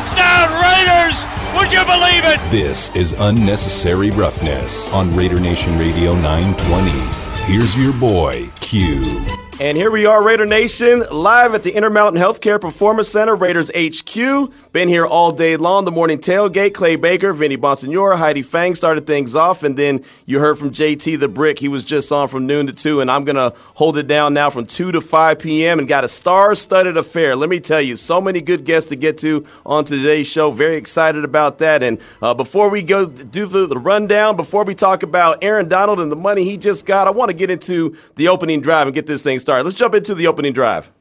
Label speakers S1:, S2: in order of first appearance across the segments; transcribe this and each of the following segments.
S1: touchdown, Raiders! Would you believe it?
S2: This is unnecessary roughness on Raider Nation Radio 920. Here's your boy, Q.
S3: And here we are, Raider Nation, live at the Intermountain Healthcare Performance Center, Raiders HQ. Been here all day long. The morning tailgate, Clay Baker, Vinny Bonsignore, Heidi Fang started things off, and then you heard from JT the Brick. He was just on from noon to two, and I'm gonna hold it down now from two to five p.m. and got a star-studded affair. Let me tell you, so many good guests to get to on today's show. Very excited about that. And uh, before we go do the, the rundown, before we talk about Aaron Donald and the money he just got, I want to get into the opening drive and get this thing started. Let's jump into the opening drive.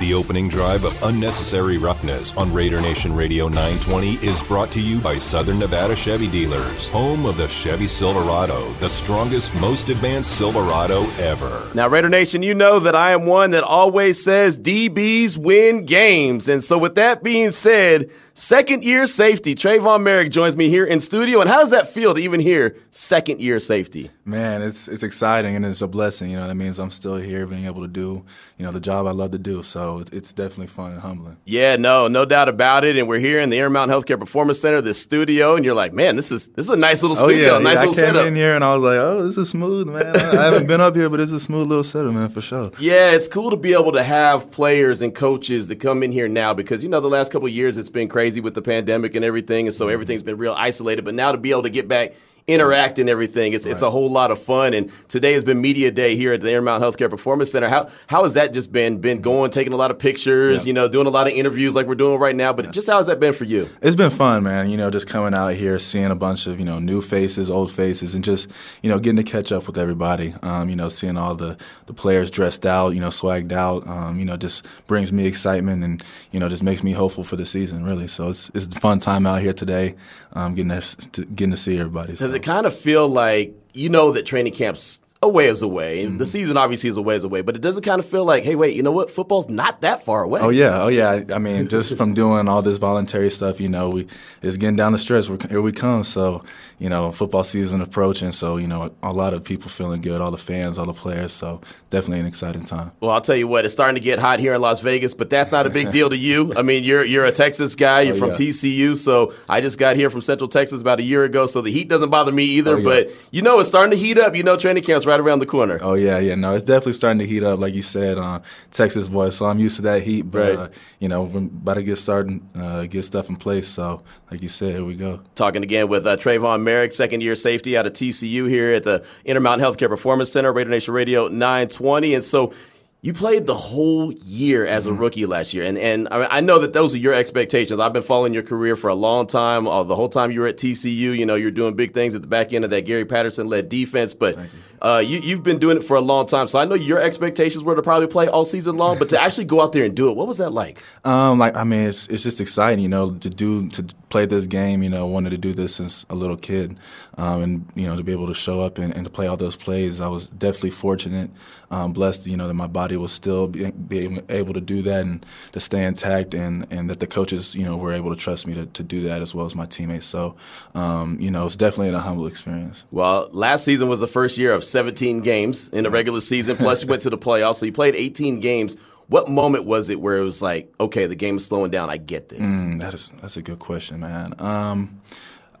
S2: The opening drive of Unnecessary Roughness on Raider Nation Radio 920 is brought to you by Southern Nevada Chevy Dealers, home of the Chevy Silverado, the strongest, most advanced Silverado ever.
S3: Now, Raider Nation, you know that I am one that always says DBs win games. And so, with that being said, second year safety, Trayvon Moehrig joins me here in studio. And how does that feel to even hear second year safety?
S4: Man, it's it's exciting and it's a blessing. You know, that means I'm still here, being able to do you know the job I love to do. So it's definitely fun and humbling.
S3: Yeah, no, no doubt about it. And we're here in the Intermountain Healthcare Performance Center, this studio, and you're like, man, this is this is a nice little oh, studio,
S4: oh, yeah,
S3: nice
S4: yeah.
S3: little
S4: I came
S3: setup.
S4: in here and I was like, oh, this is smooth, man. I haven't been up here, but it's a smooth little setup, man, for sure.
S3: Yeah, it's cool to be able to have players and coaches to come in here now because you know the last couple of years it's been crazy with the pandemic and everything, and so mm-hmm. everything's been real isolated. But now to be able to get back interact and everything. It's right. it's a whole lot of fun. And today has been media day here at the Intermountain Healthcare Performance Center. How how has that just been been going, taking a lot of pictures, yep. you know, doing a lot of interviews like we're doing right now. But just how has that been for you?
S4: It's been fun, man. You know, just coming out here, seeing a bunch of you know new faces, old faces, and just you know getting to catch up with everybody. Um, you know, seeing all the the players dressed out, you know, swagged out. Um, you know, just brings me excitement and you know just makes me hopeful for the season. Really, so it's it's a fun time out here today. Um, getting to, getting to see everybody.
S3: So. It kind of feel like you know that training camps a ways away. Mm-hmm. The season obviously is a ways away, but it doesn't kind of feel like, hey, wait, you know what? Football's not that far away.
S4: Oh yeah, oh yeah. I mean, just from doing all this voluntary stuff, you know, we it's getting down the stretch. We're, here we come. So, you know, football season approaching. So, you know, a lot of people feeling good, all the fans, all the players. So, definitely an exciting time.
S3: Well, I'll tell you what, it's starting to get hot here in Las Vegas, but that's not a big deal to you. I mean, you're you're a Texas guy. You're oh, from yeah. TCU, so I just got here from Central Texas about a year ago, so the heat doesn't bother me either. Oh, yeah. But you know, it's starting to heat up. You know, training camp's right around the corner.
S4: Oh yeah, yeah. No, it's definitely starting to heat up, like you said, uh, Texas boy. So I'm used to that heat, but right. uh, you know, we're about to get started, uh, get stuff in place. So, like you said, here we go.
S3: Talking again with uh, Trayvon Moehrig, second year safety out of TCU here at the Intermountain Healthcare Performance Center, Raider Nation Radio 920, and so. You played the whole year as a mm-hmm. rookie last year, and and I, mean, I, know that those are your expectations. I've been following your career for a long time. Uh, the whole time you were at TCU, you know, you're doing big things at the back end of that Gary Patterson led defense. But uh, you, you've been doing it for a long time, so I know your expectations were to probably play all season long, but to actually go out there and do it, what was that like?
S4: Um, like I mean, it's it's just exciting, you know, to do to play this game. You know, wanted to do this since a little kid, um, and you know, to be able to show up and, and, to play all those plays, I was definitely fortunate, um, blessed. You know, that my body was still be, be, able to do that and to stay intact, and and that the coaches, you know, were able to trust me to, to do that as well as my teammates. So, um, you know, it's definitely a humble experience.
S3: Well, last season was the first year of 17 games in the regular season. Plus, you went to the playoffs, so you played 18 games. What moment was it where it was like, okay, the game is slowing down. I get this.
S4: Mm, that is that's a good question, man. Um,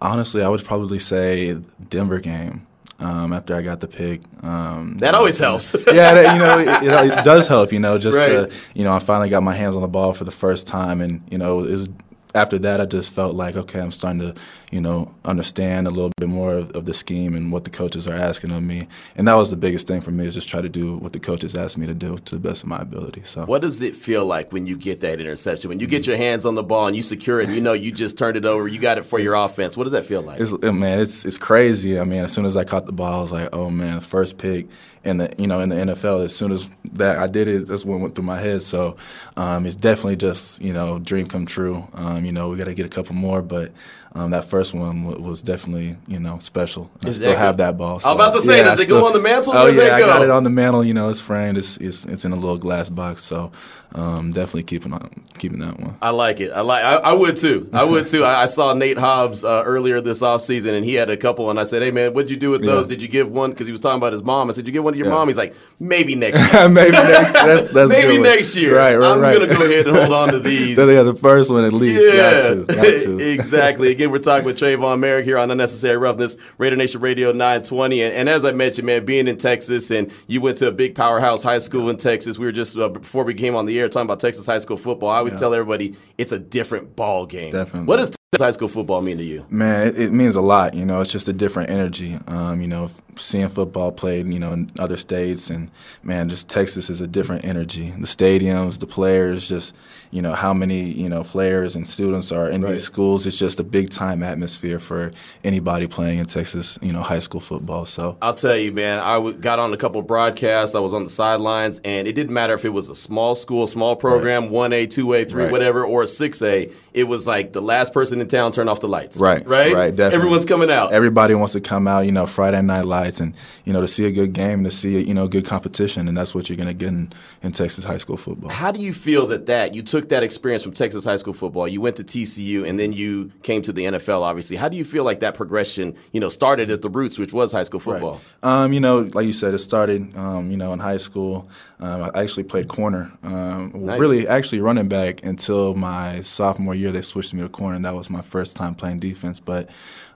S4: honestly, I would probably say Denver game. Um, after I got the pick, um,
S3: that always helps.
S4: yeah, that, you know, it, it, it, does help. You know, just right. to, you know, I finally got my hands on the ball for the first time, and you know, it was after that, I just felt like, okay, I'm starting to, you know, understand a little bit more of, of, the scheme and what the coaches are asking of me. And that was the biggest thing for me is just try to do what the coaches asked me to do to the best of my ability. So,
S3: what does it feel like when you get that interception? When you get mm-hmm. your hands on the ball and you secure it, and you know you just turned it over, you got it for your offense. What does that feel like?
S4: It's, man, it's it's crazy. I mean, as soon as I caught the ball, I was like, oh man, first pick in the you know in the NFL. As soon as that I did it, that's what went through my head. So um, it's definitely just you know dream come true. Um, you know we got to get a couple more, but um, that first one w- was definitely you know special. I still have that ball.
S3: I was about to say,
S4: yeah,
S3: does
S4: I
S3: it go on the mantle
S4: Oh yeah, I got it on the mantle. You know, it's framed. It's it's, it's in a little glass box. So um, definitely keeping on keeping that one.
S3: I like it. I like. I, I would too. I would too. I, I saw Nate Hobbs uh, earlier this offseason, and he had a couple. And I said, "Hey man, what'd you do with those?
S4: Yeah.
S3: Did you give one?" Because he was talking about his mom. I said, "Did you give one to your
S4: Yeah.
S3: mom?" He's like, "Maybe next year.
S4: Maybe next. That's, that's
S3: Maybe next year.
S4: Right, right,
S3: I'm
S4: right.
S3: gonna go ahead and hold on to these."
S4: Then yeah, the first one at least.
S3: Yeah,
S4: Got to. Got to.
S3: exactly. Again, we're talking with Trayvon Moehrig here on Unnecessary Roughness, Raider Nation Radio 920. And, and as I mentioned, man, being in Texas and you went to a big powerhouse high school in Texas. We were just, uh, before we came on the air, talking about Texas high school football. I always tell everybody it's a different ball game.
S4: Definitely.
S3: What does Texas high school football mean to you?
S4: Man, it, it means a lot. You know, it's just a different energy. Um, you know, seeing football played, you know, in other states, and man, just Texas is a different energy. The stadiums, the players, just you know how many you know players and students are in
S3: Right.
S4: these schools. It's just a big time atmosphere for anybody playing in Texas. You know, high school football. So
S3: I'll tell you, man. I w- got on a couple broadcasts. I was on the sidelines, and it didn't matter if it was a small school, small program, one A, two A, three, whatever, or a six A. It was like the last person in town turned off the lights.
S4: Right,
S3: right,
S4: right, definitely.
S3: Everyone's coming out.
S4: Everybody wants to come out, you know, Friday night lights, and you know, to see a good game, to see you know, good competition, and that's what you're going to get in, in Texas high school football.
S3: How do you feel that that you took that experience from Texas high school football, you went to TCU, and then you came to the NFL? Obviously, how do you feel like that progression, you know, started at the roots, which was high school football?
S4: Um, you know, like you said, it started, um, you know, in high school. Um, I actually played corner, um,
S3: Nice.
S4: really actually running back until my sophomore year. They switched me to corner, and that was my first time playing defense. But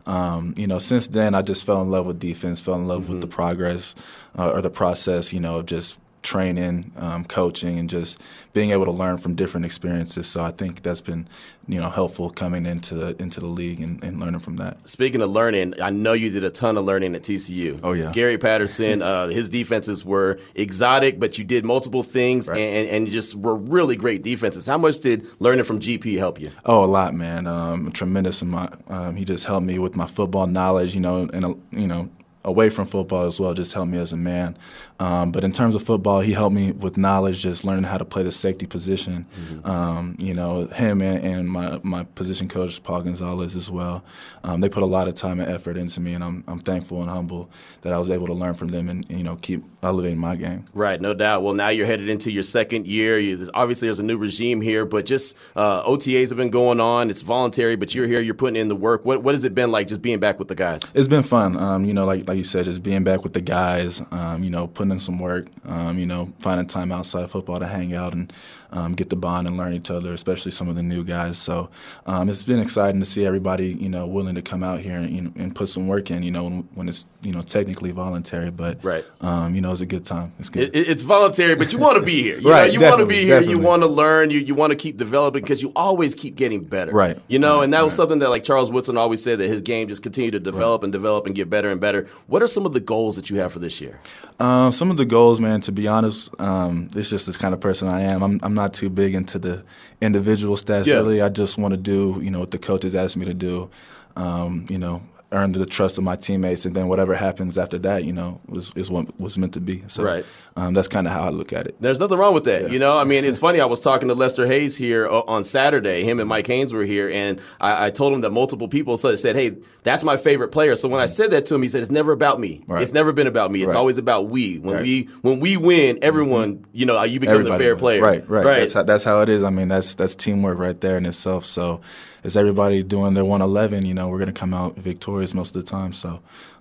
S4: um, you know, since then, I just fell in love with defense, fell in love with the progress uh, or the process, you know, of just training, um, coaching, and just being able to learn from different experiences. So I think that's been, you know, helpful coming into the into the league and, and learning from that.
S3: Speaking of learning, I know you did a ton of learning at TCU.
S4: Oh, yeah.
S3: Gary Patterson, uh, his defenses were exotic, but you did multiple things
S4: Right.
S3: and, and just were really great defenses. How much did learning from GP help you?
S4: Oh, a lot, man. Um, a tremendous amount. Um, he just helped me with my football knowledge, you know, and uh, you know, away from football as well. Just helped me as a man. Um, but in terms of football, he helped me with knowledge, just learning how to play the safety position. Um, you know, him and, and my my position coach Paul Gonzalez as well. Um, they put a lot of time and effort into me, and I'm I'm thankful and humble that I was able to learn from them and you know keep elevating my game.
S3: Right, no doubt. Well, now you're headed into your second year. You, obviously, there's a new regime here, but just uh, OTAs have been going on. It's voluntary, but you're here. You're putting in the work. What What has it been like just being back with the guys?
S4: It's been fun. Um, you know, like like you said, just being back with the guys. Um, you know, putting in some work. Um, you know, finding time outside of football to hang out and um, get the bond and learn each other, especially some of the new guys. So um, it's been exciting to see everybody, you know, willing to come out here and, you know, and put some work in. You know, when, when it's you know technically voluntary, but
S3: Right.
S4: Um, you know, it's a good time. It's good.
S3: It, it- it's voluntary, but you want to be here. You
S4: Right,
S3: know, you want to be here. You want to learn. You you want to keep developing because you always keep getting better.
S4: Right,
S3: You know,
S4: right,
S3: and that was
S4: right.
S3: something that like Charles Woodson always said that his game just continued to develop and develop and get better and better. What are some of the goals that you have for this year?
S4: Um, some of the goals, man. To be honest, um, it's just this kind of person I am. I'm I'm not too big into the individual stats.
S3: Yeah.
S4: Really, I just want to do you know what the coaches asked me to do. Um, you know, earn the trust of my teammates, and then whatever happens after that, you know, was is what was meant to be. So
S3: Right.
S4: um, that's kind of how I look at it.
S3: There's nothing wrong with that. You know, I mean, it's funny. I was talking to Lester Hayes here uh, on Saturday. Him and Mike Haynes were here, and I, I told him that multiple people said, said, "Hey, that's my favorite player." So when I mm. said that to him, he said, "It's never about me.
S4: Right.
S3: It's never been about me. It's
S4: Right.
S3: always about we. When
S4: Right.
S3: we when we win, everyone, mm-hmm. you know, you become the fair
S4: wins.
S3: player.
S4: Right, right.
S3: right.
S4: That's how, that's how it is. I mean, that's that's teamwork right there in itself. So, as everybody doing their 111, you know, we're gonna come out victorious most of the time. So,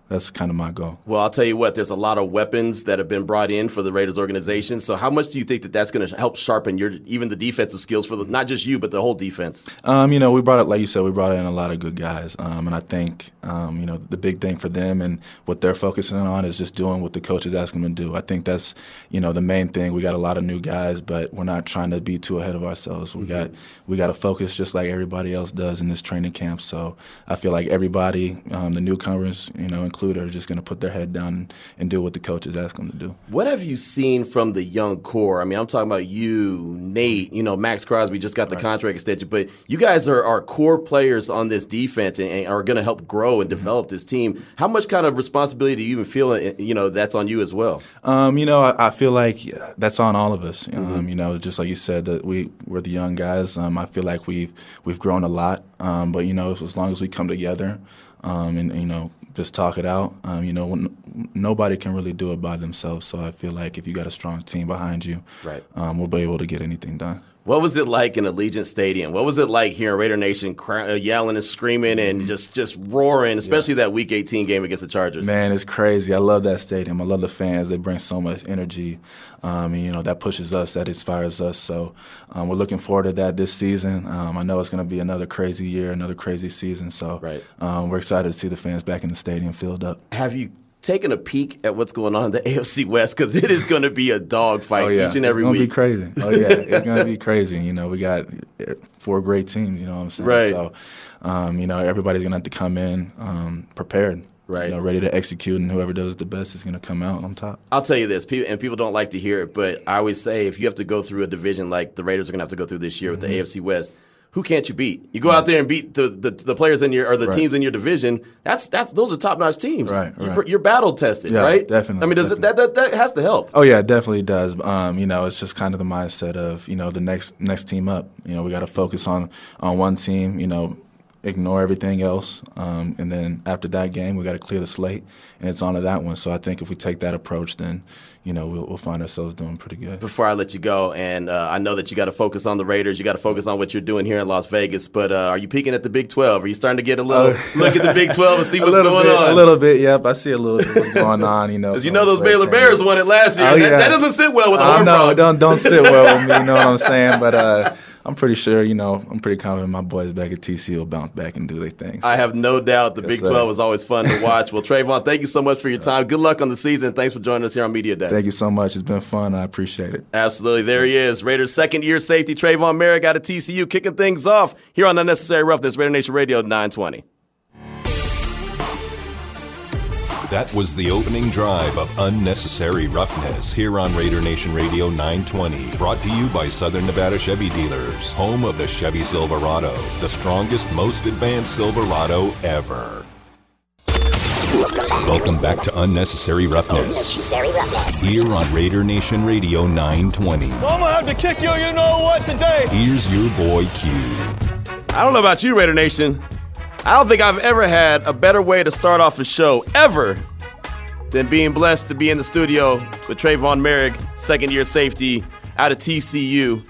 S4: that's kind of my goal.
S3: Well, I'll tell you what. There's a lot of weapons that have been brought in for the Raiders organization. So, how much do you think that that's going to help sharpen your even the defensive skills for the, not just you but the whole defense?
S4: Um, you know, we brought it, like you said, we brought in a lot of good guys, um, and I think, um, you know, the big thing for them and what they're focusing on is just doing what the coaches ask them to do. I think that's, you know, the main thing. We got a lot of new guys, but we're not trying to be too ahead of ourselves. We got we got to focus just like everybody else does in this training camp. So I feel like everybody, um, the newcomers, you know, including included, are just going to put their head down and, and, do what the coaches ask them to do.
S3: What have you seen from the young core? I mean, I'm talking about you, Nate. You know, Maxx Crosby just got the right. contract extension, but you guys are, are core players on this defense and, and are going to help grow and develop mm-hmm. this team. How much kind of responsibility do you even feel? You know, that's on you as well.
S4: Um, you know, I, I, feel like that's on all of us. Mm-hmm. Um, you know, just like you said, that we we're the young guys. Um, I feel like we've we've grown a lot. Um, but you know, as long as we come together um, and you know just talk it out, um, you know, n- nobody can really do it by themselves. So I feel like if you got a strong team behind you,
S3: right,
S4: um, we'll be able to get anything done.
S3: What was it like in Allegiant Stadium? What was it like here in Raider Nation, uh, yelling and screaming and just just roaring, especially yeah. that Week 18 game against the Chargers?
S4: Man, it's crazy. I love that stadium. I love the fans. They bring so much energy, um, and you know that pushes us, that inspires us. So um, we're looking forward to that this season. Um, I know it's going to be another crazy year, another crazy season. So
S3: right.
S4: Um, we're excited to see the fans back in the stadium filled up.
S3: Have you taking a peek at what's going on in the AFC West because it is going to be a dogfight
S4: oh, yeah.
S3: each and every
S4: it's
S3: week.
S4: It's going to be crazy. Oh yeah, it's going to be crazy. You know, we got four great teams. You know what I'm saying?
S3: Right.
S4: So, um, you know, everybody's going to have to come in um, prepared.
S3: Right.
S4: You know, ready to execute, and whoever does the best is going to come out on top.
S3: I'll tell you this, people, and people don't like to hear it, but I always say if you have to go through a division like the Raiders are going to have to go through this year mm-hmm. with the mm-hmm. AFC West – who can't you beat? You go out there and beat the, the, the players in your or the right. teams in your division. That's that's those are top notch teams.
S4: Right,
S3: right. You're, you're, battle tested,
S4: yeah,
S3: right?
S4: Definitely.
S3: I mean, does
S4: definitely.
S3: It, that, that that has to help?
S4: Oh yeah, it definitely does. Um, you know, it's just kind of the mindset of you know the next next team up. You know, we got to focus on on one team. You know, ignore everything else. Um, and then after that game, we got to clear the slate, and it's on to that one. So I think if we take that approach, then you know we'll, we'll find ourselves doing pretty good.
S3: Before I let you go, and uh, I know that you got to focus on the Raiders, you got to focus on what you're doing here in Las Vegas. But uh, are you peeking at the Big 12? Are you starting to get a little uh, look at the Big 12 and see what's going
S4: bit,
S3: on?
S4: A little bit, yep. I see a little bit what's going on. You know,
S3: because you know those Baylor Bears won it last year.
S4: Oh,
S3: yeah. that, that, doesn't sit well with the uh,
S4: No, don't don't sit well with me. You know what I'm saying? But uh, I'm pretty sure, you know, I'm pretty confident my boys back at TC will bounce back and do their thing.
S3: So. I have no doubt the yes, Big 12 is always fun to watch. well, Trevon, thank you so much for your time. Good luck on the season. Thanks for joining us here on Media Day.
S4: Thank you so much. It's been fun. I appreciate it.
S3: Absolutely. There he is. Raiders second year safety, Trevon Moehrig out of TCU, kicking things off here on Unnecessary Roughness, Raider Nation Radio 920.
S2: That was the opening drive of Unnecessary Roughness here on Raider Nation Radio 920. Brought to you by Southern Nevada Chevy Dealers, home of the Chevy Silverado, the strongest, most advanced Silverado ever. Welcome back to Unnecessary Roughness. Unnecessary Roughness. Here on Raider Nation Radio 920.
S1: I'm gonna have to kick you, you know what, today.
S2: Here's your boy Q.
S3: I don't know about you, Raider Nation. I don't think I've ever had a better way to start off a show ever than being blessed to be in the studio with Trevon Moehrig, second year safety out of TCU.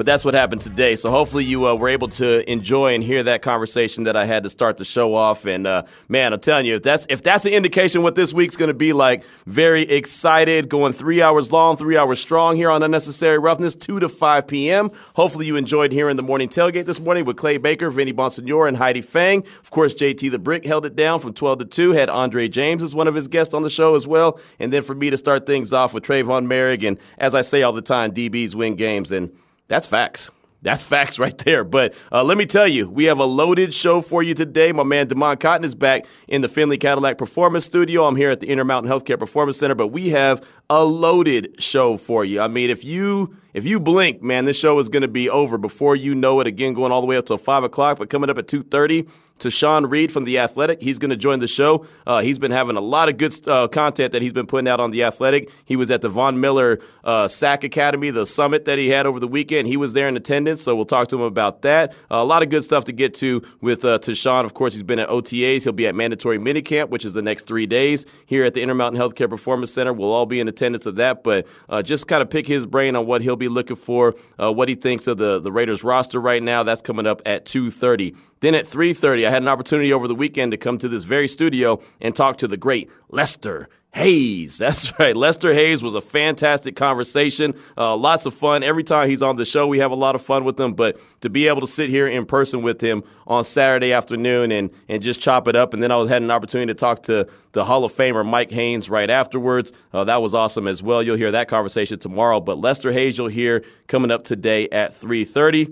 S3: But that's what happened today. So hopefully you uh, were able to enjoy and hear that conversation that I had to start the show off. And uh, man, I'm telling you, if that's if that's an indication what this week's going to be like, very excited. Going three hours long, three hours strong here on Unnecessary Roughness, two to five p.m. Hopefully you enjoyed hearing the morning tailgate this morning with Clay Baker, Vinny Bonsignore, and Heidi Fang. Of course, JT the Brick held it down from 12 to 2. Had Andre James as one of his guests on the show as well. And then for me to start things off with Trevon Moehrig. And as I say all the time, DBs win games. And that's facts. That's facts right there. But uh, let me tell you, we have a loaded show for you today. My man Demond Cotton is back in the Findlay Cadillac Performance Studio. I'm here at the Intermountain Healthcare Performance Center, but we have a loaded show for you. I mean, if you if you blink, man, this show is going to be over before you know it. Again, going all the way up till five o'clock, but coming up at two thirty Tashan Reed from The Athletic. He's going to join the show. Uh, he's been having a lot of good uh, content that he's been putting out on The Athletic. He was at the Von Miller uh, SAC Academy, the summit that he had over the weekend. He was there in attendance, so we'll talk to him about that. A lot of good stuff to get to with uh, Tashan. Of course, he's been at OTAs. He'll be at mandatory minicamp, which is the next three days here at the Intermountain Healthcare Performance Center. We'll all be in attendance of that, but uh, just kind of pick his brain on what he'll be looking for, uh, what he thinks of the, the Raiders roster right now. That's coming up at 2.30. Then at 3:30, I had an opportunity over the weekend to come to this very studio and talk to the great Lester Hayes. That's right. Lester Hayes was a fantastic conversation. Uh, lots of fun. Every time he's on the show, we have a lot of fun with him. But to be able to sit here in person with him on Saturday afternoon and, and just chop it up. And then I was had an opportunity to talk to the Hall of Famer Mike Haynes right afterwards. Uh, that was awesome as well. You'll hear that conversation tomorrow. But Lester Hayes, you'll hear coming up today at 330.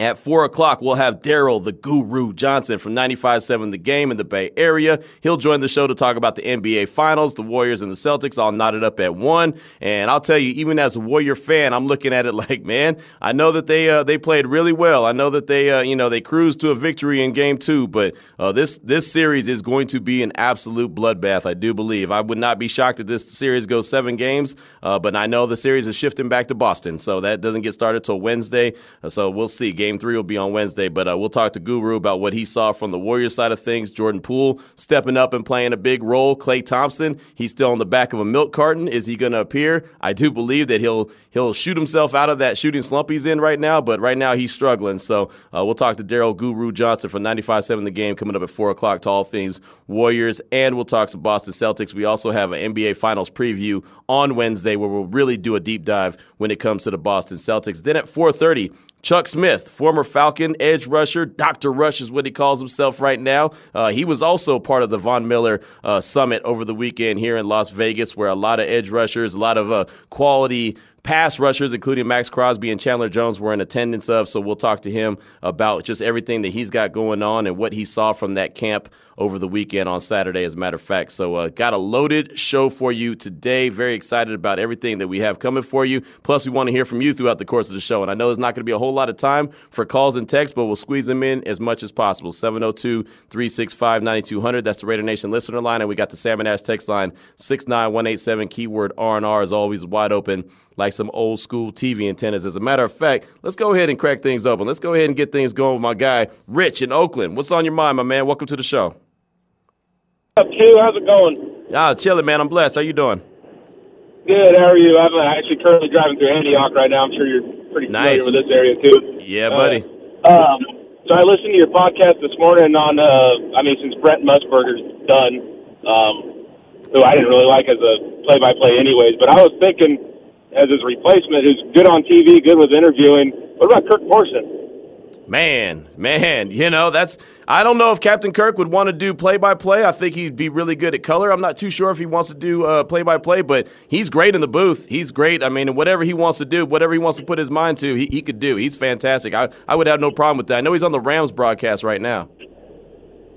S3: At 4 o'clock, we'll have Daryl, the guru Johnson from 95.7 The Game in the Bay Area. He'll join the show to talk about the NBA Finals, the Warriors and the Celtics all knotted up at 1. And I'll tell you, even as a Warrior fan, I'm looking at it like, man, I know that they uh, they played really well. I know that they, uh, you know, they cruised to a victory in Game 2, but uh, this, this series is going to be an absolute bloodbath, I do believe. I would not be shocked if this series goes seven games, uh, but I know the series is shifting back to Boston, so that doesn't get started till Wednesday. Uh, so we'll see. Game three will be on Wednesday, but uh, we'll talk to Guru about what he saw from the Warriors side of things. Jordan Poole stepping up and playing a big role. Klay Thompson, he's still on the back of a milk carton. Is he going to appear? I do believe that he'll he'll shoot himself out of that shooting slump he's in right now, but right now he's struggling. So uh, we'll talk to Daryl Guru Johnson from 95.7 The Game coming up at 4 o'clock to all things Warriors, and we'll talk some Boston Celtics. We also have an NBA Finals preview on Wednesday where we'll really do a deep dive when it comes to the Boston Celtics. Then at 4.30, Chuck Smith, former Falcon edge rusher, Dr. Rush is what he calls himself right now. Uh, he was also part of the Von Miller uh, Summit over the weekend here in Las Vegas, where a lot of edge rushers, a lot of uh, quality pass rushers, including Maxx Crosby and Chandler Jones, were in attendance of. So we'll talk to him about just everything that he's got going on and what he saw from that camp over the weekend on Saturday, as a matter of fact. So, uh, got a loaded show for you today. Very excited about everything that we have coming for you. Plus, we want to hear from you throughout the course of the show. And I know there's not going to be a whole lot of time for calls and texts, but we'll squeeze them in as much as possible. 702 365 9200. That's the Raider Nation listener line. And we got the Salmon Ash text line 69187. Keyword R&R is always wide open like some old school TV antennas. As a matter of fact, let's go ahead and crack things open. Let's go ahead and get things going with my guy, Rich in Oakland. What's on your mind, my man? Welcome to the show
S5: up, Q? How's it going?
S3: Ah, chilling, man. I'm blessed. How you doing?
S5: Good. How are you? I'm uh, actually currently driving through Antioch right now. I'm sure you're pretty familiar
S3: nice.
S5: with this area too.
S3: Yeah, buddy.
S5: Uh, um, so I listened to your podcast this morning on. Uh, I mean, since Brent Musburger's done, um, who I didn't really like as a play-by-play, anyways. But I was thinking, as his replacement, who's good on TV, good with interviewing. What about Kirk Morrison?
S3: Man, man, you know, that's I don't know if Captain Kirk would want to do play by play. I think he'd be really good at color. I'm not too sure if he wants to do play by play, but he's great in the booth. He's great. I mean, whatever he wants to do, whatever he wants to put his mind to, he, he could do. He's fantastic. I, I would have no problem with that. I know he's on the Rams broadcast right now.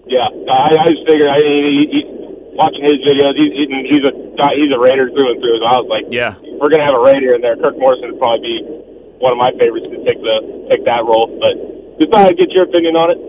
S5: Yeah, I, I just figured. I he, he, watching his videos, he's he's a he's a Raider through and through. So I was like,
S3: yeah,
S5: we're gonna have a Raider in there. Kirk Morrison would probably be one of my favorites to take the take that role, but just thought I'd get your opinion on it.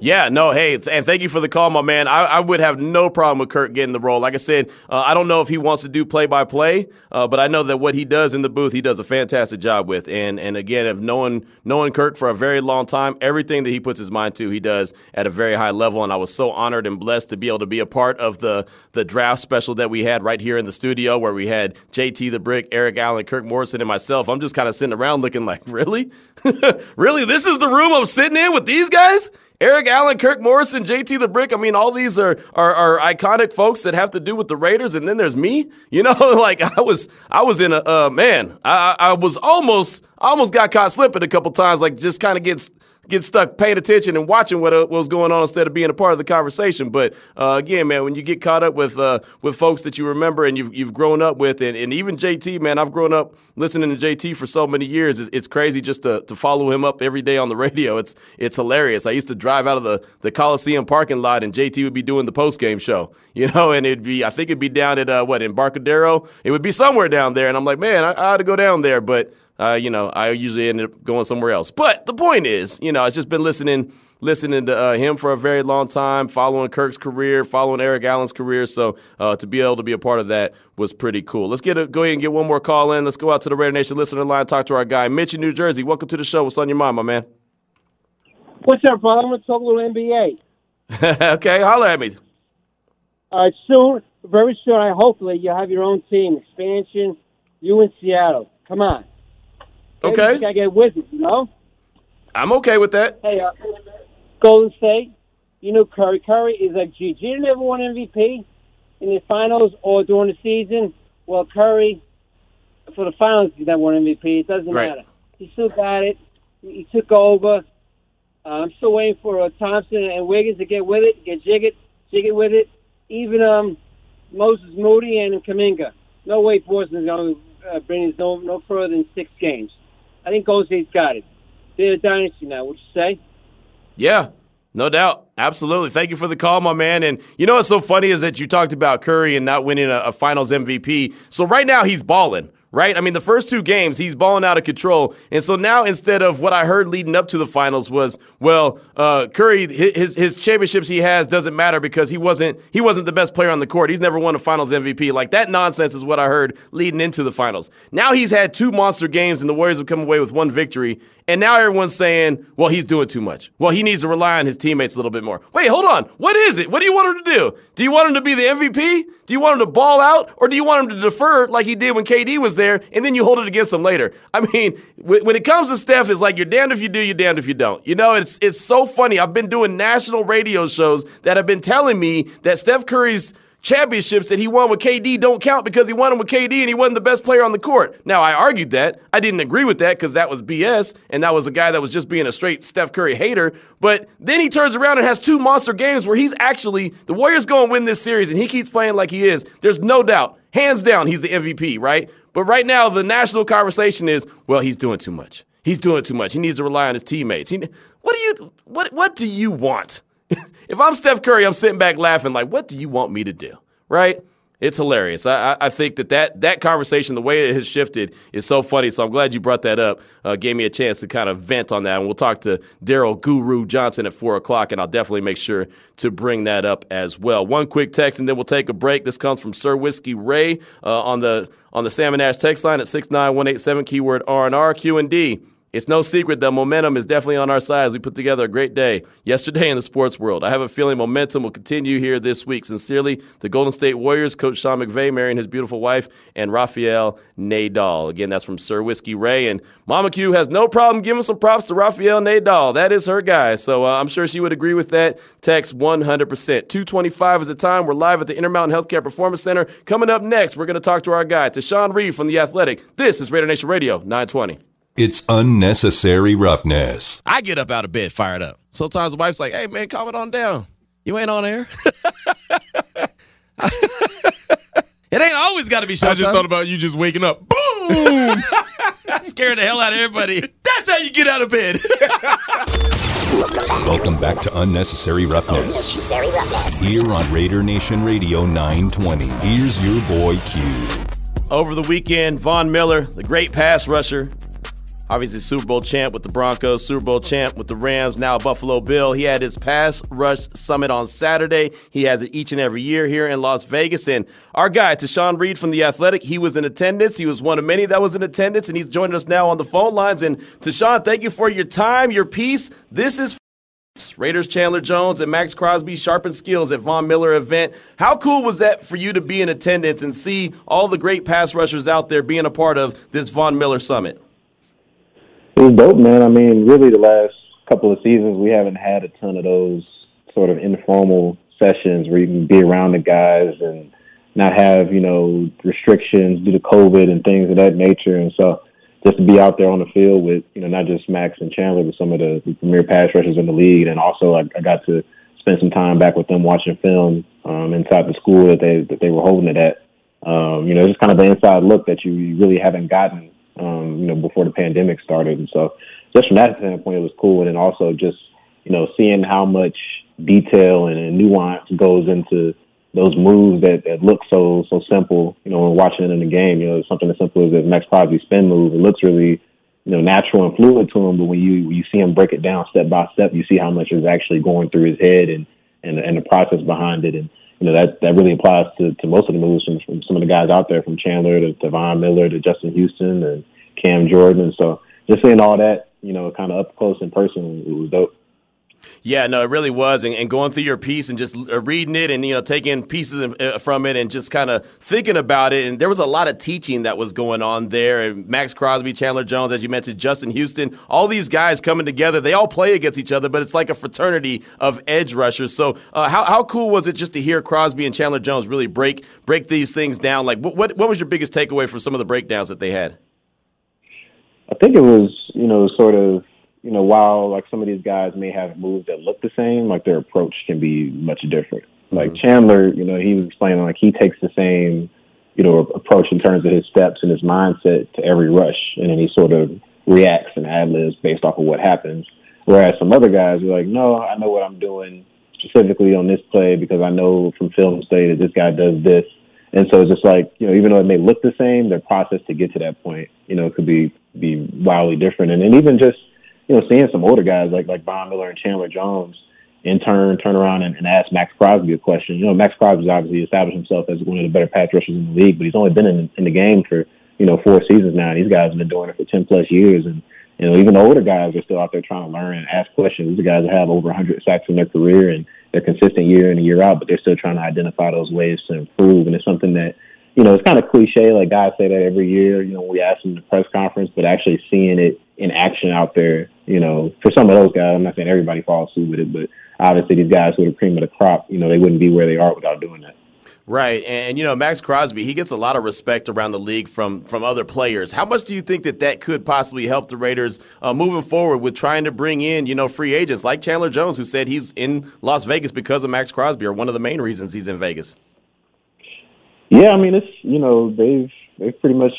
S3: Yeah, no, hey, and thank you for the call, my man. I, I, would have no problem with Kirk getting the role. Like I said, uh, I don't know if he wants to do play by play, but I know that what he does in the booth, he does a fantastic job with. And and again, if knowing knowing Kirk for a very long time, everything that he puts his mind to, he does at a very high level. And I was so honored and blessed to be able to be a part of the the draft special that we had right here in the studio, where we had JT the Brick, Eric Allen, Kirk Morrison, and myself. I'm just kind of sitting around looking like, really, really, this is the room I'm sitting in with these guys. Eric Allen, Kirk Morrison, JT the Brick. I mean, all these are, are, are iconic folks that have to do with the Raiders, and then there's me. You know, like I was I was in a uh, man. I I was almost almost got caught slipping a couple times, like just kind of gets get stuck paying attention and watching what, uh, what was going on instead of being a part of the conversation. But uh, again, man, when you get caught up with uh, with folks that you remember and you've, you've grown up with, and, and even JT, man, I've grown up listening to JT for so many years. It's, it's crazy just to, to follow him up every day on the radio. It's it's hilarious. I used to drive out of the, the Coliseum parking lot, and JT would be doing the post game show, you know, and it'd be I think it'd be down at uh, what Embarcadero. It would be somewhere down there, and I'm like, man, I, I had to go down there, but uh, you know, I usually end up going somewhere else. But the point is, you know, I've just been listening listening to uh, him for a very long time, following Kirk's career, following Eric Allen's career. So uh, to be able to be a part of that was pretty cool. Let's get a, go ahead and get one more call in. Let's go out to the Raider Nation listener line, talk to our guy Mitch in New Jersey. Welcome to the show. What's on your mind, my man?
S6: What's up, brother? I'm going to talk a little NBA.
S3: okay, holler at me.
S6: All right, soon, very soon, I hopefully you'll have your own team expansion. You in Seattle, come on.
S3: Okay.
S6: You gotta get with it, you know.
S3: I'm okay with that.
S6: Hey, uh, Golden State. You know Curry. Curry is like, gee, you never won MVP in the finals or during the season. Well, Curry for the finals he never won MVP. It doesn't
S3: right.
S6: matter. He still got it. He took over. Uh, I'm still waiting for uh, Thompson and Wiggins to get with it, get jiggered, jiggered with it. Even um, Moses Moody and Kuminga. No way Boston's going to uh, bring us no no further than six games. I think Golden State's got it. they're a dynasty now. Would you say?
S3: Yeah, no doubt. Absolutely. Thank you for the call, my man. And you know what's so funny is that you talked about Curry and not winning a, a finals MVP. So right now he's balling right? I mean, the first two games, he's balling out of control. And so now instead of what I heard leading up to the finals was, well, uh, Curry, his, his championships he has doesn't matter because he wasn't, he wasn't the best player on the court. He's never won a finals MVP. Like that nonsense is what I heard leading into the finals. Now he's had two monster games and the Warriors have come away with one victory. And now everyone's saying, well, he's doing too much. Well, he needs to rely on his teammates a little bit more. Wait, hold on. What is it? What do you want him to do? Do you want him to be the MVP? Do you want him to ball out? Or do you want him to defer like he did when KD was there and then you hold it against him later? I mean, when it comes to Steph, it's like you're damned if you do, you're damned if you don't. You know, it's, it's so funny. I've been doing national radio shows that have been telling me that Steph Curry's championships that he won with KD don't count because he won them with KD and he wasn't the best player on the court. Now, I argued that. I didn't agree with that because that was BS, and that was a guy that was just being a straight Steph Curry hater. But then he turns around and has two monster games where he's actually, the Warriors going and win this series, and he keeps playing like he is. There's no doubt, hands down, he's the MVP, right? But right now, the national conversation is, well, he's doing too much. He's doing too much. He needs to rely on his teammates. He, what do you what what do you want? if I'm Steph Curry, I'm sitting back laughing like, what do you want me to do? Right? It's hilarious. I, I think that, that that conversation, the way it has shifted, is so funny. So I'm glad you brought that up. Uh, gave me a chance to kind of vent on that. And we'll talk to Daryl Guru Johnson at 4 o'clock, and I'll definitely make sure to bring that up as well. One quick text, and then we'll take a break. This comes from Sir Whiskey Ray uh, on the on the Salmon Ash text line at 69187, keyword R&R, Q&D. It's no secret that momentum is definitely on our side as we put together a great day yesterday in the sports world. I have a feeling momentum will continue here this week. Sincerely, the Golden State Warriors, Coach Sean McVay marrying his beautiful wife, and Rafael Nadal. Again, that's from Sir Whiskey Ray. And Mama Q has no problem giving some props to Rafael Nadal. That is her guy. So uh, I'm sure she would agree with that. Text 100%. 225 is the time. We're live at the Intermountain Healthcare Performance Center. Coming up next, we're going to talk to our guy, Tashan Reed from The Athletic. This is Raider Nation Radio 920.
S2: It's unnecessary roughness.
S1: I get up out of bed fired up. Sometimes the wife's like, hey, man, calm it on down. You ain't on air. it ain't always got to be showtime.
S7: I just thought about you just waking up. Boom!
S1: Scared the hell out of everybody. That's how you get out of bed.
S2: Welcome back to Unnecessary Roughness. Unnecessary Roughness. Here on Raider Nation Radio 920. Here's your boy Q.
S3: Over the weekend, Von Miller, the great pass rusher, Obviously, Super Bowl champ with the Broncos, Super Bowl champ with the Rams, now Buffalo Bill. He had his pass rush summit on Saturday. He has it each and every year here in Las Vegas. And our guy, Tashan Reed from The Athletic, he was in attendance. He was one of many that was in attendance, and he's joining us now on the phone lines. And Tashan, thank you for your time, your piece. This is Raiders Chandler Jones and Maxx Crosby sharpened skills at Von Miller event. How cool was that for you to be in attendance and see all the great pass rushers out there being a part of this Von Miller summit?
S8: It was dope, man. I mean, really, the last couple of seasons, we haven't had a ton of those sort of informal sessions where you can be around the guys and not have, you know, restrictions due to COVID and things of that nature. And so just to be out there on the field with, you know, not just Max and Chandler, but some of the, the premier pass rushers in the league. And also I, I got to spend some time back with them watching film um, inside the school that they that they were holding it at. Um, you know, just kind of the inside look that you really haven't gotten um, you know, before the pandemic started. And so just from that standpoint, it was cool. And then also just, you know, seeing how much detail and, nuance goes into those moves that, that look so so simple, you know, when watching it in the game, you know, something as simple as the Maxx Crosby spin move. It looks really, you know, natural and fluid to him, but when you you see him break it down step by step, you see how much is actually going through his head and and and the process behind it. And you know that that really applies to, to most of the moves from, from some of the guys out there, from Chandler to, to Von Miller to Justin Houston and Cam Jordan. So just seeing all that, you know, kind of up close and personal, it was dope.
S3: Yeah, no, it really was. And, and, going through your piece and just uh, reading it and, you know, taking pieces uh, from it and just kind of thinking about it. And there was a lot of teaching that was going on there. And Maxx Crosby, Chandler Jones, as you mentioned, Justin Houston, all these guys coming together. They all play against each other, but it's like a fraternity of edge rushers. So uh, how, how cool was it just to hear Crosby and Chandler Jones really break break these things down? Like, what, what, what was your biggest takeaway from some of the breakdowns that they had?
S8: I think it was, you know, sort of you know, while like some of these guys may have moves that look the same, like their approach can be much different. Mm-hmm. Like Chandler, you know, he was explaining like he takes the same, you know, approach in terms of his steps and his mindset to every rush, and then he sort of reacts and ad libs based off of what happens. Whereas some other guys are like, no, I know what I'm doing specifically on this play because I know from film study that this guy does this. And so it's just like, you know, even though it may look the same, their process to get to that point, you know, could be be wildly different. And then even just, you know, seeing some older guys like like Von Miller and Chandler Jones in turn turn around and, and ask Maxx Crosby a question. You know, Maxx Crosby's obviously established himself as one of the better pass rushers in the league, but he's only been in, in the game for, you know, four seasons now. These guys have been doing it for 10 plus years. And, you know, even the older guys are still out there trying to learn and ask questions. These are guys that have over 100 sacks in their career and they're consistent year in and year out, but they're still trying to identify those ways to improve. And it's something that, you know, it's kind of cliche. Like guys say that every year, you know, we ask them in the press conference, but actually seeing it in action out there, you know, for some of those guys, I'm not saying everybody follows suit with it, but obviously these guys who are the cream of the crop, you know, they wouldn't be where they are without doing that.
S3: Right, and you know Maxx Crosby, he gets a lot of respect around the league from from other players. How much do you think that that could possibly help the Raiders uh, moving forward with trying to bring in you know free agents like Chandler Jones, who said he's in Las Vegas because of Maxx Crosby, or one of the main reasons he's in Vegas?
S8: Yeah, I mean it's you know they've they've pretty much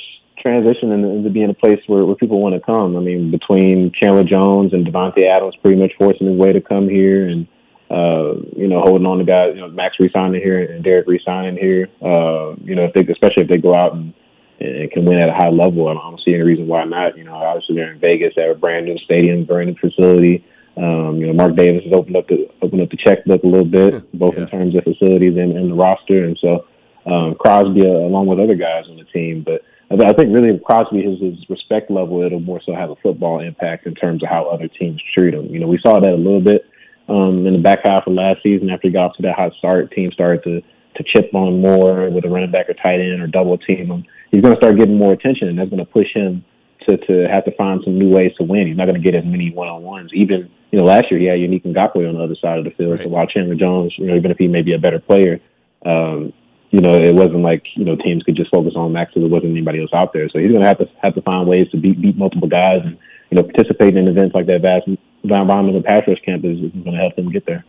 S8: transitioned into being a place where, where people want to come. I mean between Chandler Jones and Davante Adams, pretty much forcing his way to come here and uh, you know, holding on to guys, you know, Max resigning here and Derek resigning here. Uh, you know, if they, especially if they go out and, and can win at a high level, I don't see any reason why not. You know, obviously they're in Vegas, they have a brand new stadium, brand new facility. Um, you know, Mark Davis has opened up the opened up the checkbook a little bit, both yeah. in terms of facilities and, and the roster, and so um, Crosby, uh, along with other guys on the team, but. I think really Crosby, his, his respect level, it'll more so have a football impact in terms of how other teams treat him. You know, we saw that a little bit um, in the back half of last season after he got off to that hot start, teams started to to chip on more with a running back or tight end or double team him. He's going to start getting more attention, and that's going to push him to to have to find some new ways to win. He's not going to get as many one on ones. Even you know last year he had Yannick Ngakoue on the other side of the field. Right. So while Chandler Jones, you know, even if he may be a better player, um, you know, it wasn't like you know teams could just focus on Max because there wasn't anybody else out there. So he's going to have to have to find ways to beat beat multiple guys and you know participate in events like that vast environment of pass rush camp is, is going to help them get there.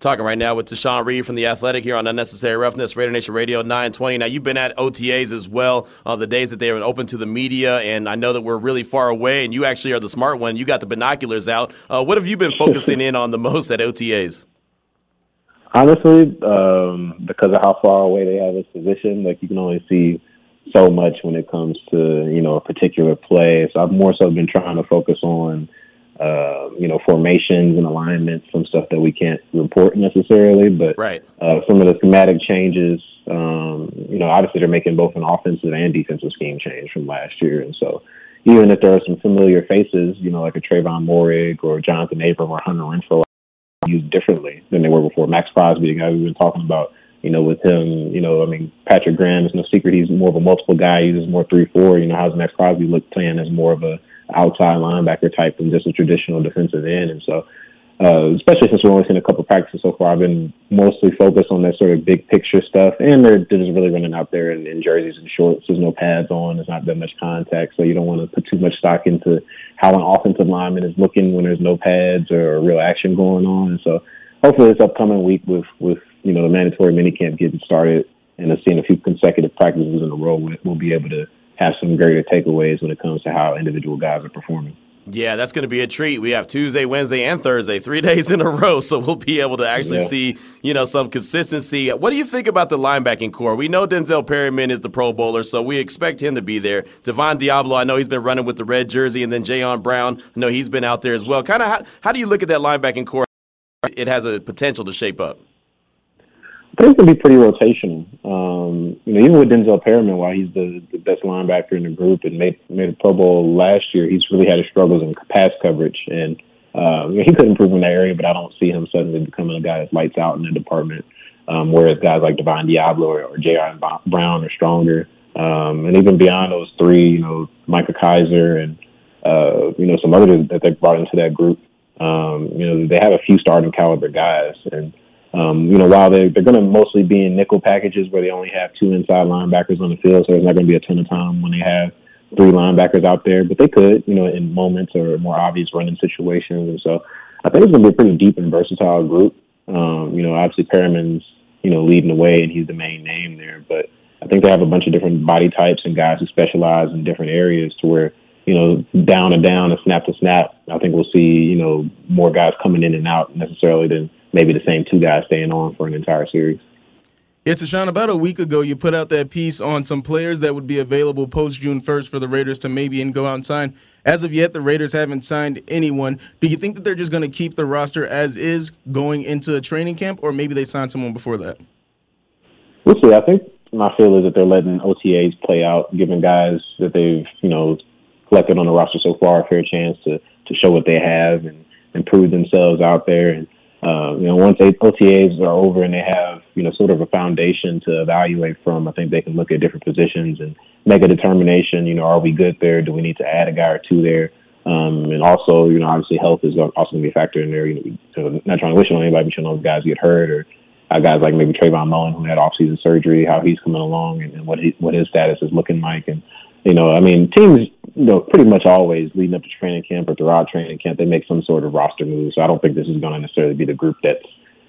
S3: Talking right now with Tashan Reed from The Athletic here on Unnecessary Roughness, Raider Nation Radio 920. Now, you've been at OTAs as well, uh, the days that they were open to the media, and I know that we're really far away, and you actually are the smart one. You got the binoculars out. Uh, what have you been focusing in on the most at OTAs?
S8: Honestly, um, because of how far away they have this position, like you can only see so much when it comes to you know a particular play. So I've more so been trying to focus on uh, you know, formations and alignments, some stuff that we can't report necessarily, but
S3: right.
S8: uh, some of the schematic changes, um, you know, obviously they're making both an offensive and defensive scheme change from last year. And so even if there are some familiar faces, you know, like a Trevon Moehrig or Johnathan Abram or Hunter Renfrow, used differently than they were before. Maxx Crosby, the guy we've been talking about, you know, with him, you know, I mean, Patrick Graham is no secret. He's more of a multiple guy. He uses more 3-4. You know, how's Maxx Crosby look playing as more of a outside linebacker type than just a traditional defensive end. And so, uh, especially since we've only seen a couple practices so far, I've been mostly focused on that sort of big picture stuff. And they're, they're just really running out there in, in jerseys and shorts. There's no pads on. There's not that much contact. So you don't want to put too much stock into how an offensive lineman is looking when there's no pads or real action going on. And so hopefully this upcoming week with, with, you know, the mandatory minicamp getting started and seeing a few consecutive practices in a row, we'll be able to have some greater takeaways when it comes to how individual guys are performing.
S3: Yeah, that's going to be a treat. We have Tuesday, Wednesday, and Thursday, three days in a row, so we'll be able to actually yeah. see, you know, some consistency. What do you think about the linebacking core? We know Denzel Perryman is the Pro Bowler, so we expect him to be there. Divine Deablo, I know he's been running with the red jersey, and then Jayon Brown, I know he's been out there as well. Kind of, how, how do you look at that linebacking core? It has a potential to shape up.
S8: I think it's gonna be pretty rotational. Um, you know, even with Denzel Perryman, while he's the, the best linebacker in the group and made made a Pro Bowl last year, he's really had his struggles in pass coverage, and uh, he could improve in that area. But I don't see him suddenly becoming a guy that lights out in the department. Um, whereas guys like Divine Deablo or, or J.R. Brown are stronger. Um, and even beyond those three, you know, Micah Kiser and uh, you know some others that they brought into that group. Um, you know, they have a few starting caliber guys, and um, you know, while they're, they're going to mostly be in nickel packages where they only have two inside linebackers on the field, so there's not going to be a ton of time when they have three linebackers out there, but they could, you know, in moments or more obvious running situations. And so I think it's going to be a pretty deep and versatile group. Um, you know, obviously Perryman's, you know, leading the way and he's the main name there, but I think they have a bunch of different body types and guys who specialize in different areas to where you know, down and down and snap to snap, I think we'll see, you know, more guys coming in and out necessarily than maybe the same two guys staying on for an entire series.
S7: Yeah, Tashan, about a week ago, you put out that piece on some players that would be available post June 1st for the Raiders to maybe and go out and sign. As of yet, the Raiders haven't signed anyone. Do you think that they're just going to keep the roster as is going into training camp, or maybe they sign someone before that?
S8: We'll see. I think my feel is that they're letting OTAs play out, giving guys that they've, you know, collected on the roster so far a fair chance to to show what they have and, and prove themselves out there. And uh, you know, once OTAs are over and they have you know sort of a foundation to evaluate from, I think they can look at different positions and make a determination. You know, are we good there? Do we need to add a guy or two there? Um, and also, you know, obviously health is also going to be a factor in there. You know, not trying to wish on anybody, but you know, guys get hurt or guys like maybe Trayvon Mullen who had off-season surgery, how he's coming along and, and what he, what his status is looking like. And you know, I mean, teams you know, pretty much always leading up to training camp or throughout training camp, they make some sort of roster move. So I don't think this is going to necessarily be the group that's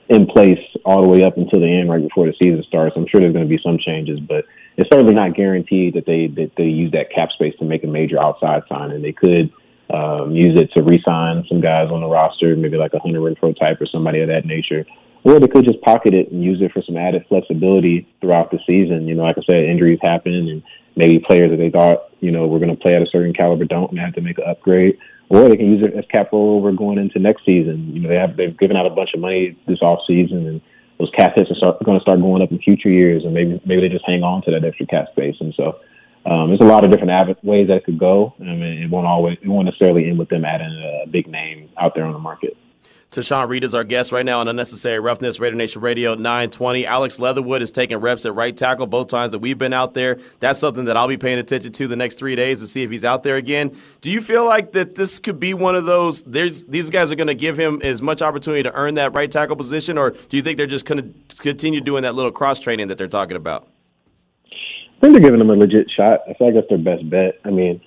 S8: in place all the way up until the end, right before the season starts. I'm sure there's going to be some changes, but it's certainly not guaranteed that they that they use that cap space to make a major outside signing. They could um, use it to re-sign some guys on the roster, maybe like a Hunter Renfrow type or somebody of that nature. Or they could just pocket it and use it for some added flexibility throughout the season. You know, like I said, injuries happen and maybe players that they thought, you know, were going to play at a certain caliber don't and have to make an upgrade. Or they can use it as cap rollover going into next season. You know, they have they've given out a bunch of money this off season, and those cap hits are start, going to start going up in future years, and maybe maybe they just hang on to that extra cap space. And so um, there's a lot of different av- ways that could go. I mean, it won't always it won't necessarily end with them adding a big name out there on the market.
S3: Tashan Reed is our guest right now on Unnecessary Roughness, Raider Nation Radio 920. Alex Leatherwood is taking reps at right tackle both times that we've been out there. That's something that I'll be paying attention to the next three days to see if he's out there again. Do you feel like that this could be one of those? There's these guys are going to give him as much opportunity to earn that right tackle position, or do you think they're just going to continue doing that little cross training that they're talking about?
S8: I think they're giving him a legit shot. I feel like that's their best bet. I mean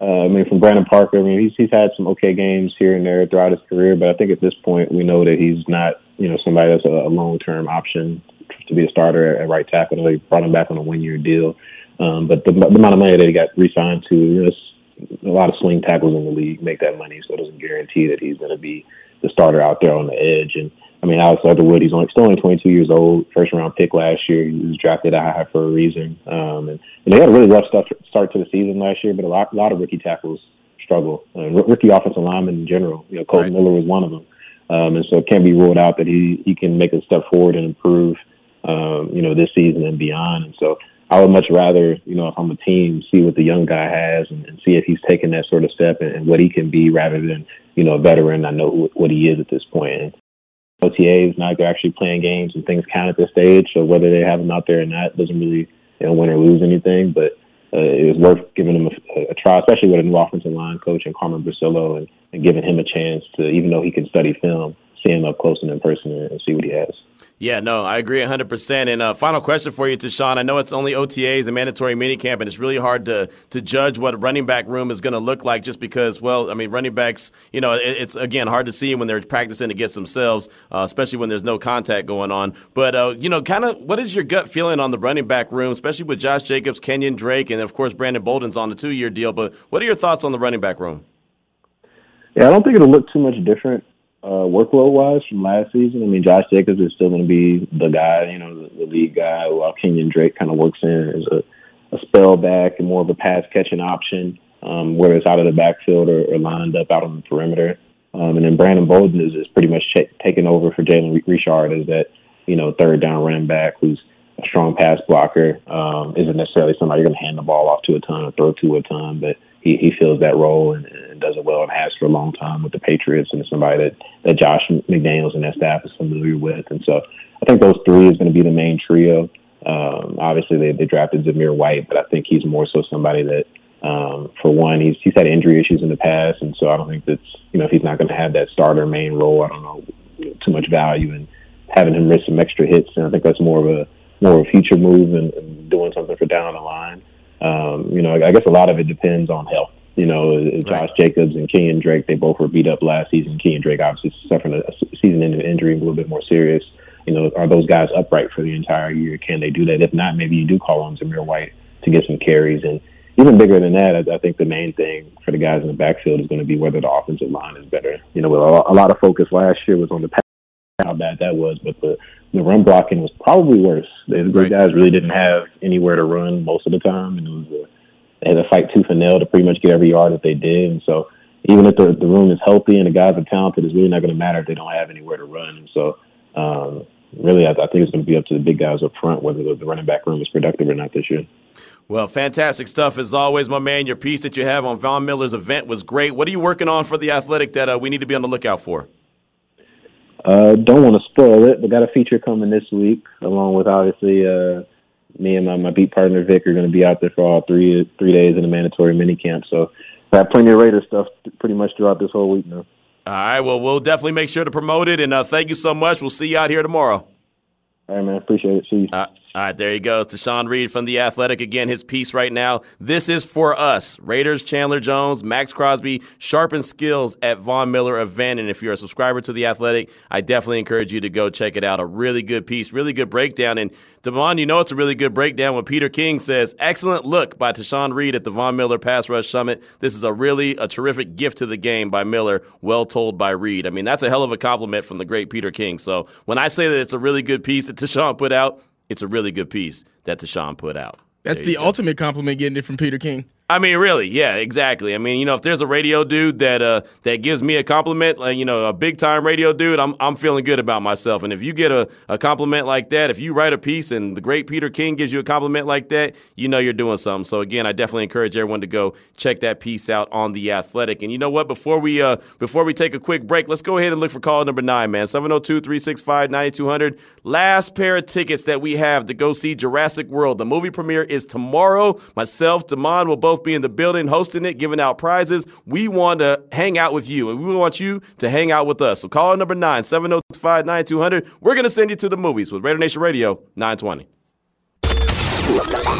S8: uh, I mean, from Brandon Parker, I mean, he's he's had some okay games here and there throughout his career, but I think at this point we know that he's not, you know, somebody that's a, a long term option to be a starter at, at right tackle. They brought him back on a one year deal, um, but the, the amount of money that he got re-signed to, you know, a lot of swing tackles in the league make that money, so it doesn't guarantee that he's going to be the starter out there on the edge. And I mean, Alex Leatherwood, he's only, still only 22 years old, first round pick last year. He was drafted out high for a reason. Um, and, and they had a really rough start, start to the season last year, but a lot, a lot of rookie tackles struggle. Uh, rookie offensive linemen in general. You know, Kolton right. Miller was one of them. Um, and so it can't be ruled out that he, he can make a step forward and improve, um, you know, this season and beyond. And so I would much rather, you know, if I'm a team, see what the young guy has and, and see if he's taking that sort of step and, and, what he can be rather than, you know, a veteran. I know what he is at this point. And OTAs, now they're actually playing games and things count at this stage. So whether they have him out there or not doesn't really you know win or lose anything. But uh, it was worth giving him a, a, try, especially with a new offensive line coach and Carmen Bricillo, and, and giving him a chance to, even though he can study film, see him up close and in person and, and see what he has.
S3: Yeah, no, I agree 100%. And uh, final question for you, Tashan. I know it's only OTAs and mandatory minicamp, and it's really hard to, to judge what running back room is going to look like just because, well, I mean, running backs, you know, it, it's, again, hard to see when they're practicing against themselves, uh, especially when there's no contact going on. But, uh, you know, kind of what is your gut feeling on the running back room, especially with Josh Jacobs, Kenyon Drake, and, of course, Brandon Bolden's on the two year deal. But what are your thoughts on the running back room?
S8: Yeah, I don't think it'll look too much different uh, workload wise from last season. I mean, Josh Jacobs is still going to be the guy, you know, the, the lead guy, while Kenyon Drake kind of works in as a, a spell back and more of a pass catching option, um, whether it's out of the backfield or, or lined up out on the perimeter. Um, and then Brandon Bolden is, is pretty much ch- taking over for Jalen Richard as that, you know, third down running back who's a strong pass blocker. Um, isn't necessarily somebody you're going to hand the ball off to a ton or throw to a ton, but he, he fills that role and, and does it well and has for a long time with the Patriots and somebody that, that Josh McDaniels and that staff is familiar with. And so I think those three is going to be the main trio. Um, obviously, they, they drafted Zamir White, but I think he's more so somebody that, um, for one, he's he's had injury issues in the past, and so I don't think that's you know if he's not going to have that starter main role, I don't know too much value in having him risk some extra hits, and I think that's more of a more of a future move and, and doing something for down the line. Um, you know, I guess a lot of it depends on health. You know, right. Josh Jacobs and Kenyon Drake, they both were beat up last season. Kenyon Drake obviously suffering a season-ending injury, a little bit more serious. You know, are those guys upright for the entire year? Can they do that? If not, maybe you do call on Zamir White to get some carries. And even bigger than that, I, I think the main thing for the guys in the backfield is going to be whether the offensive line is better. You know, a lot of focus last year was on the pass, how bad that was, but the the run blocking was probably worse. The right. guys really didn't have anywhere to run most of the time, and it was a, they had to fight tooth and nail to pretty much get every yard that they did. And so, even if the the room is healthy and the guys are talented, it's really not going to matter if they don't have anywhere to run. And so, um, really, I, I think it's going to be up to the big guys up front whether the, the running back room is productive or not this year.
S3: Well, fantastic stuff as always, my man. Your piece that you have on Von Miller's event was great. What are you working on for the Athletic that uh, we need to be on the lookout for?
S8: Uh, don't want to spoil it, but got a feature coming this week, along with obviously uh, me and my, my beat partner Vic are going to be out there for all three three days in a mandatory mini camp. So I have plenty of Raider stuff pretty much throughout this whole week now.
S3: All right, well, we'll definitely make sure to promote it, and uh, thank you so much. We'll see you out here tomorrow.
S8: All right, man. Appreciate it. See you.
S3: All right, there he goes. Tashan Reed from The Athletic. Again, his piece right now. This is for us. Raiders, Chandler Jones, Maxx Crosby, sharpen skills at Von Miller event. And if you're a subscriber to The Athletic, I definitely encourage you to go check it out. A really good piece, really good breakdown. And Damon, you know it's a really good breakdown when Peter King says, excellent look by Tashan Reed at the Von Miller Pass Rush Summit. This is a really a terrific gift to the game by Miller, well told by Reed. I mean, that's a hell of a compliment from the great Peter King. So when I say that it's a really good piece that Tashan put out, it's a really good piece that Tashan put out.
S7: That's the go. ultimate compliment getting it from Peter King.
S3: I mean, really, yeah, exactly. I mean, you know, if there's a radio dude that uh, that gives me a compliment, like you know, a big time radio dude, I'm I'm feeling good about myself. And if you get a, a compliment like that, if you write a piece and the great Peter King gives you a compliment like that, you know you're doing something. So again, I definitely encourage everyone to go check that piece out on the Athletic. And you know what? Before we uh before we take a quick break, let's go ahead and look for call number nine, man. 702-365-9200. Last pair of tickets that we have to go see Jurassic World. The movie premiere is tomorrow. Myself, Damon will both both be in the building hosting it, giving out prizes. We want to hang out with you, and we want you to hang out with us. So call number 9 705 9200. We're going to send you to the movies with Raider Nation Radio 920.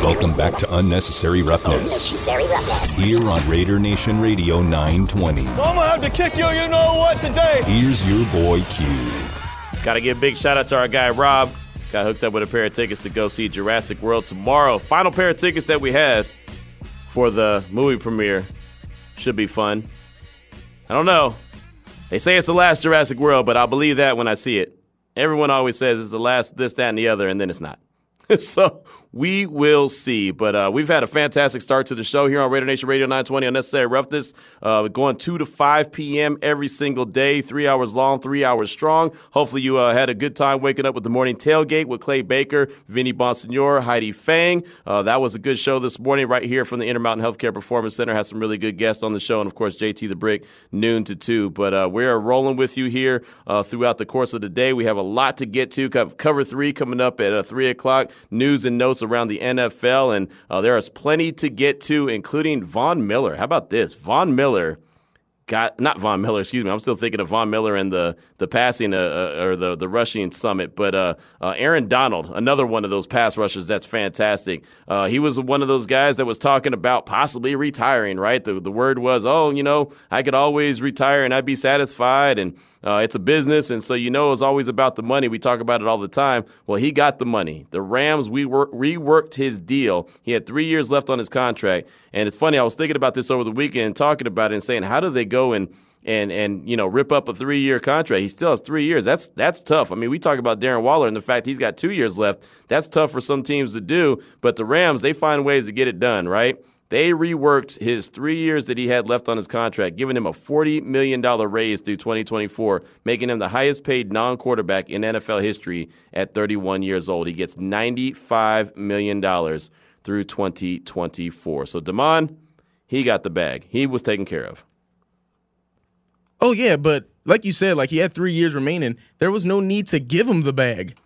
S2: Welcome back to Unnecessary Roughness. Unnecessary Roughness. Here on Raider Nation Radio 920.
S1: I'm gonna have to kick you, you know what, today.
S2: Here's your boy Q.
S3: Got to give a big shout out to our guy Rob. Got hooked up with a pair of tickets to go see Jurassic World tomorrow. Final pair of tickets that we had for the movie premiere. Should be fun. I don't know. They say it's the last Jurassic World, but I'll believe that when I see it. Everyone always says it's the last this, that, and the other, and then it's not. so we will see. But uh, we've had a fantastic start to the show here on Raider Nation Radio 920 Unnecessary Roughness, uh, going 2 to 5 p.m. every single day, three hours long, three hours strong. Hopefully, you uh, had a good time waking up with the morning tailgate with Clay Baker, Vinny Bonsignore, Heidi Fang. Uh, that was a good show this morning right here from the Intermountain Healthcare Performance Center. Had some really good guests on the show, and of course, JT the Brick, noon to 2. But uh, we are rolling with you here uh, throughout the course of the day. We have a lot to get to. Cover three coming up at 3 o'clock. News and notes around the NFL, and uh, there is plenty to get to, including Von Miller. How about this? Von Miller got not Von Miller, excuse me. I'm still thinking of Von Miller and the the passing uh, uh, or the the rushing summit, but uh, uh, Aaron Donald, another one of those pass rushers that's fantastic. Uh, he was one of those guys that was talking about possibly retiring. Right, the the word was, oh, you know, I could always retire and I'd be satisfied and. Uh, it's a business, and so you know it's always about the money. We talk about it all the time. Well, he got the money. The Rams we work, reworked his deal. He had three years left on his contract, and it's funny. I was thinking about this over the weekend, talking about it, and saying, how do they go and and and you know rip up a three year contract? He still has three years. That's that's tough. I mean, we talk about Darren Waller and the fact he's got two years left. That's tough for some teams to do, but the Rams they find ways to get it done, right? They reworked his three years that he had left on his contract, giving him a $40 million raise through 2024, making him the highest paid non quarterback in NFL history at 31 years old. He gets $95 million through 2024. So, Damon, he got the bag. He was taken care of.
S7: Oh, yeah, but like you said, like he had three years remaining. There was no need to give him the bag.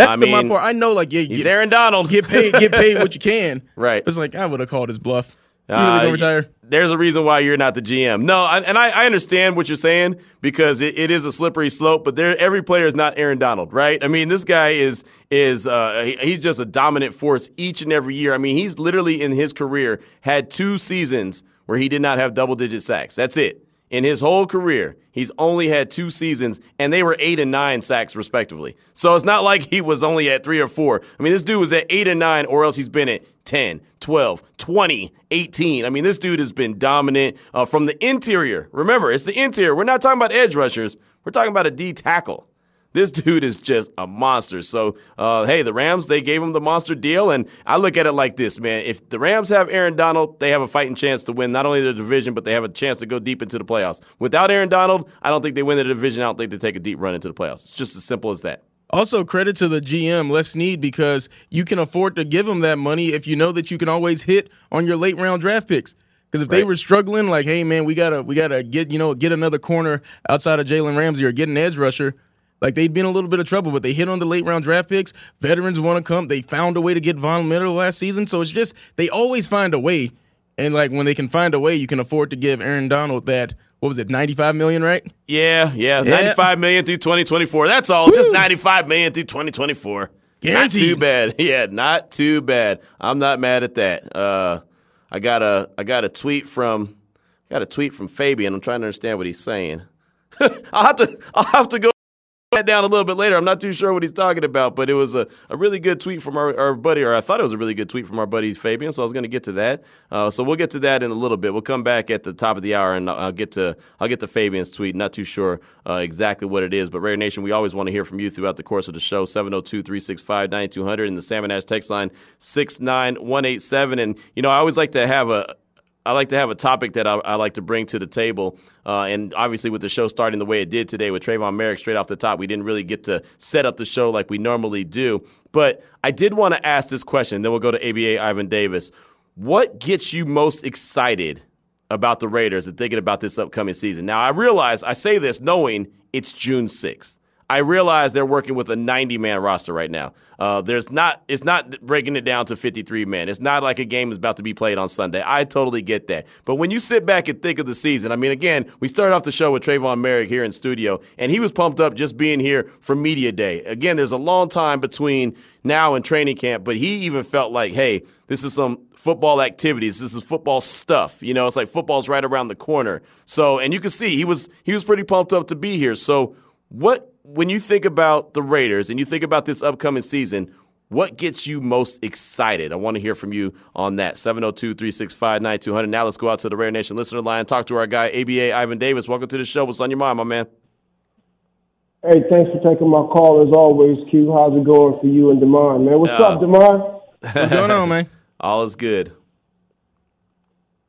S7: That's I the mean, my part. I know, like, yeah,
S3: he's get, Aaron Donald.
S7: Get paid, get paid what you can.
S3: right.
S7: It's like I would have called his bluff. You uh, retire?
S3: There's a reason why you're not the GM. No, I, and I, I, understand what you're saying because it, it is a slippery slope. But there, every player is not Aaron Donald, right? I mean, this guy is is uh, he, he's just a dominant force each and every year. I mean, he's literally in his career had two seasons where he did not have double digit sacks. That's it in his whole career, he's only had two seasons, and they were eight and nine sacks, respectively. So it's not like he was only at three or four. I mean, this dude was at eight and nine, or else he's been at 10, 12, 20, 18. I mean, this dude has been dominant uh, from the interior. Remember, it's the interior. We're not talking about edge rushers, we're talking about a D tackle. This dude is just a monster. So, uh, hey, the Rams, they gave him the monster deal. And I look at it like this, man. If the Rams have Aaron Donald, they have a fighting chance to win not only the division, but they have a chance to go deep into the playoffs. Without Aaron Donald, I don't think they win the division. I don't think they take a deep run into the playoffs. It's just as simple as that.
S7: Also, credit to the GM, Les Snead, because you can afford to give him that money if you know that you can always hit on your late round draft picks. Because if right. they were struggling, like, hey man, we gotta we gotta get you know get another corner outside of Jalen Ramsey or get an edge rusher, like they'd been a little bit of trouble, but they hit on the late round draft picks. Veterans want to come. They found a way to get Von Miller last season. So it's just they always find a way. And like when they can find a way, you can afford to give Aaron Donald that what was it, 95 million, right?
S3: Yeah, yeah, yeah. 95 million through 2024. That's all. Woo! Just 95 million through 2024. Guaranteed. Not too bad. Yeah, not too bad. I'm not mad at that. Uh, I got a I got a tweet from got a tweet from Fabian. I'm trying to understand what he's saying. I'll have to I'll have to go that down a little bit later. I'm not too sure what he's talking about, but it was a, a really good tweet from our, our buddy, or I thought it was a really good tweet from our buddy Fabian. So I was going to get to that. Uh, so we'll get to that in a little bit. We'll come back at the top of the hour and I'll get to I'll get to Fabian's tweet. Not too sure uh, exactly what it is, but Raider Nation, we always want to hear from you throughout the course of the show. 702-365-9200 and the Salmon Ash text line 69187. And you know, I always like to have a I like to have a topic that I, I like to bring to the table. Uh, and obviously, with the show starting the way it did today with Tre'von Moehrig straight off the top, we didn't really get to set up the show like we normally do. But I did want to ask this question. Then we'll go to ABA Ivan Davis. What gets you most excited about the Raiders and thinking about this upcoming season? Now, I realize I say this knowing it's June 6th. I realize they're working with a 90 man roster right now. Uh, there's not it's not breaking it down to 53 men. It's not like a game is about to be played on Sunday. I totally get that. But when you sit back and think of the season, I mean, again, we started off the show with Tre'von Moehrig here in studio, and he was pumped up just being here for media day. Again, there's a long time between now and training camp, but he even felt like, hey, this is some football activities. This is football stuff. You know, it's like football's right around the corner. So, and you can see he was he was pretty pumped up to be here. So, what when you think about the Raiders and you think about this upcoming season, what gets you most excited? I want to hear from you on that. 702 365 9200. Now let's go out to the Raider Nation listener line and talk to our guy, ABA Ivan Davis. Welcome to the show. What's on your mind, my man?
S9: Hey, thanks for taking my call as always, Q. How's it going for you and Demar, man? What's uh, up, Demar?
S7: What's going on, man?
S3: All is good.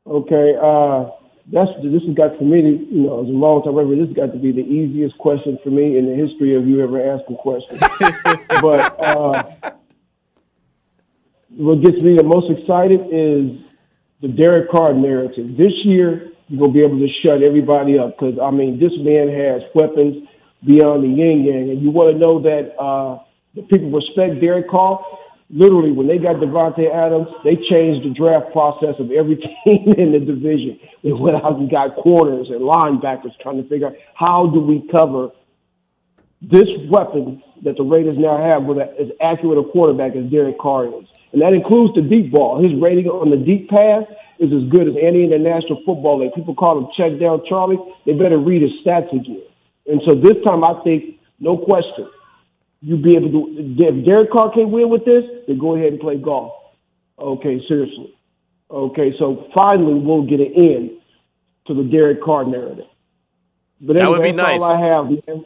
S9: Okay. Uh, that's this has got for me, to, you know, as a long time referee, this has got to be the easiest question for me in the history of you ever asking questions. but uh, what gets me the most excited is the Derek Carr narrative. This year, you're gonna be able to shut everybody up because I mean, this man has weapons beyond the yin yang, and you want to know that uh, the people respect Derek Carr literally when they got Davante Adams, they changed the draft process of every team in the division. They went out and got corners and linebackers trying to figure out how do we cover this weapon that the Raiders now have with as accurate a quarterback as Derek Carr is. And that includes the deep ball. His rating on the deep pass is as good as any in the National Football League. People call him check down Charlie. They better read his stats again. And so this time I think, no question, you be able to. If Derek Carr can't win with this, then go ahead and play golf. Okay, seriously. Okay, so finally we'll get an end to the Derek Carr narrative. But anyway, that would be nice. all I have. Man.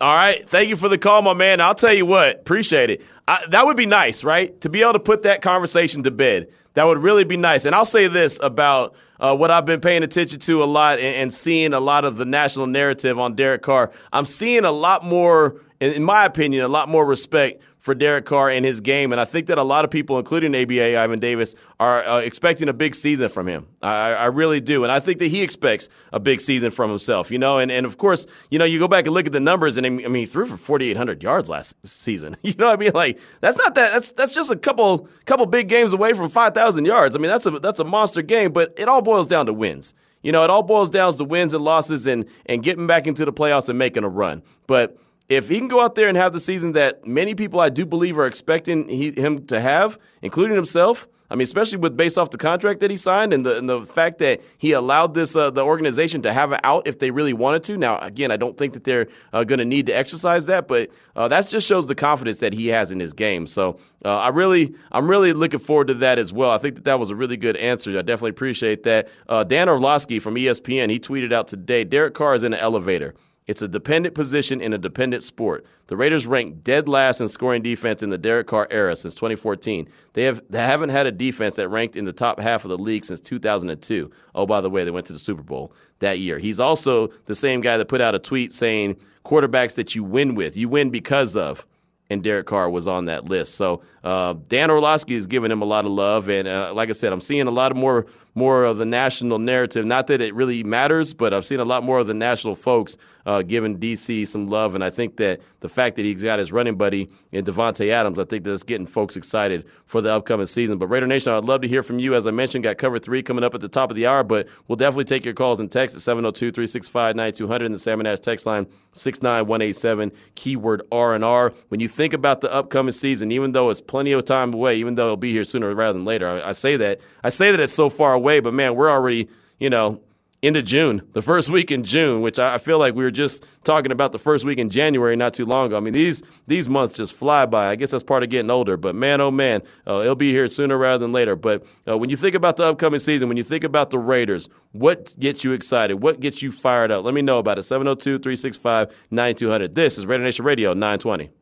S3: All right, thank you for the call, my man. I'll tell you what, appreciate it. I, that would be nice, right? To be able to put that conversation to bed. That would really be nice. And I'll say this about uh, what I've been paying attention to a lot and, and, seeing a lot of the national narrative on Derek Carr. I'm seeing a lot more in my opinion, a lot more respect for Derek Carr and his game. And I think that a lot of people, including ABA Ivan Davis, are uh, expecting a big season from him. I, I, really do. And I think that he expects a big season from himself, you know. And, and of course, you know, you go back and look at the numbers, and I mean, he threw for 4,800 yards last season. You know what I mean? Like, that's not that, that's that's just a couple couple big games away from 5,000 yards. I mean, that's a, that's a monster game, but it all boils down to wins. You know, it all boils down to wins and losses and, and getting back into the playoffs and making a run. But if he can go out there and have the season that many people I do believe are expecting he, him to have, including himself, I mean, especially with based off the contract that he signed and the and the fact that he allowed this uh, the organization to have it out if they really wanted to. Now, again, I don't think that they're uh, going to need to exercise that, but uh, that just shows the confidence that he has in his game. So uh, I really, I'm really looking forward to that as well. I think that that was a really good answer. I definitely appreciate that. Uh, Dan Orlovsky from ESPN, he tweeted out today: Derek Carr is in an elevator. It's a dependent position in a dependent sport. The Raiders rank dead last in scoring defense in the Derek Carr era since 2014. They have they haven't had a defense that ranked in the top half of the league since 2002. Oh, by the way, they went to the Super Bowl that year. He's also the same guy that put out a tweet saying quarterbacks that you win with, you win because of and Derek Carr was on that list. So uh, Dan Orlovsky is giving him a lot of love, and uh, like I said, I'm seeing a lot of more more of the national narrative. Not that it really matters, but I've seen a lot more of the national folks uh, giving DC some love, and I think that the fact that he's got his running buddy in Davante Adams, I think that's getting folks excited for the upcoming season. But Raider Nation, I'd love to hear from you. As I mentioned, got cover three coming up at the top of the hour, but we'll definitely take your calls and texts at 702 365 9200 and the Salmon Ash text line 69187, keyword R&R. When you think about the upcoming season, even though it's plenty of time away, even though it'll be here sooner rather than later, I, I say that. I say that it's so far away, but man, we're already, you know, into June, the first week in June, which I feel like we were just talking about the first week in January not too long ago. I mean, these these months just fly by. I guess that's part of getting older. But man, oh man, uh, it'll be here sooner rather than later. But uh, when you think about the upcoming season, when you think about the Raiders, what gets you excited? What gets you fired up? Let me know about it. 702 365 9200. This is Raider Nation Radio 920.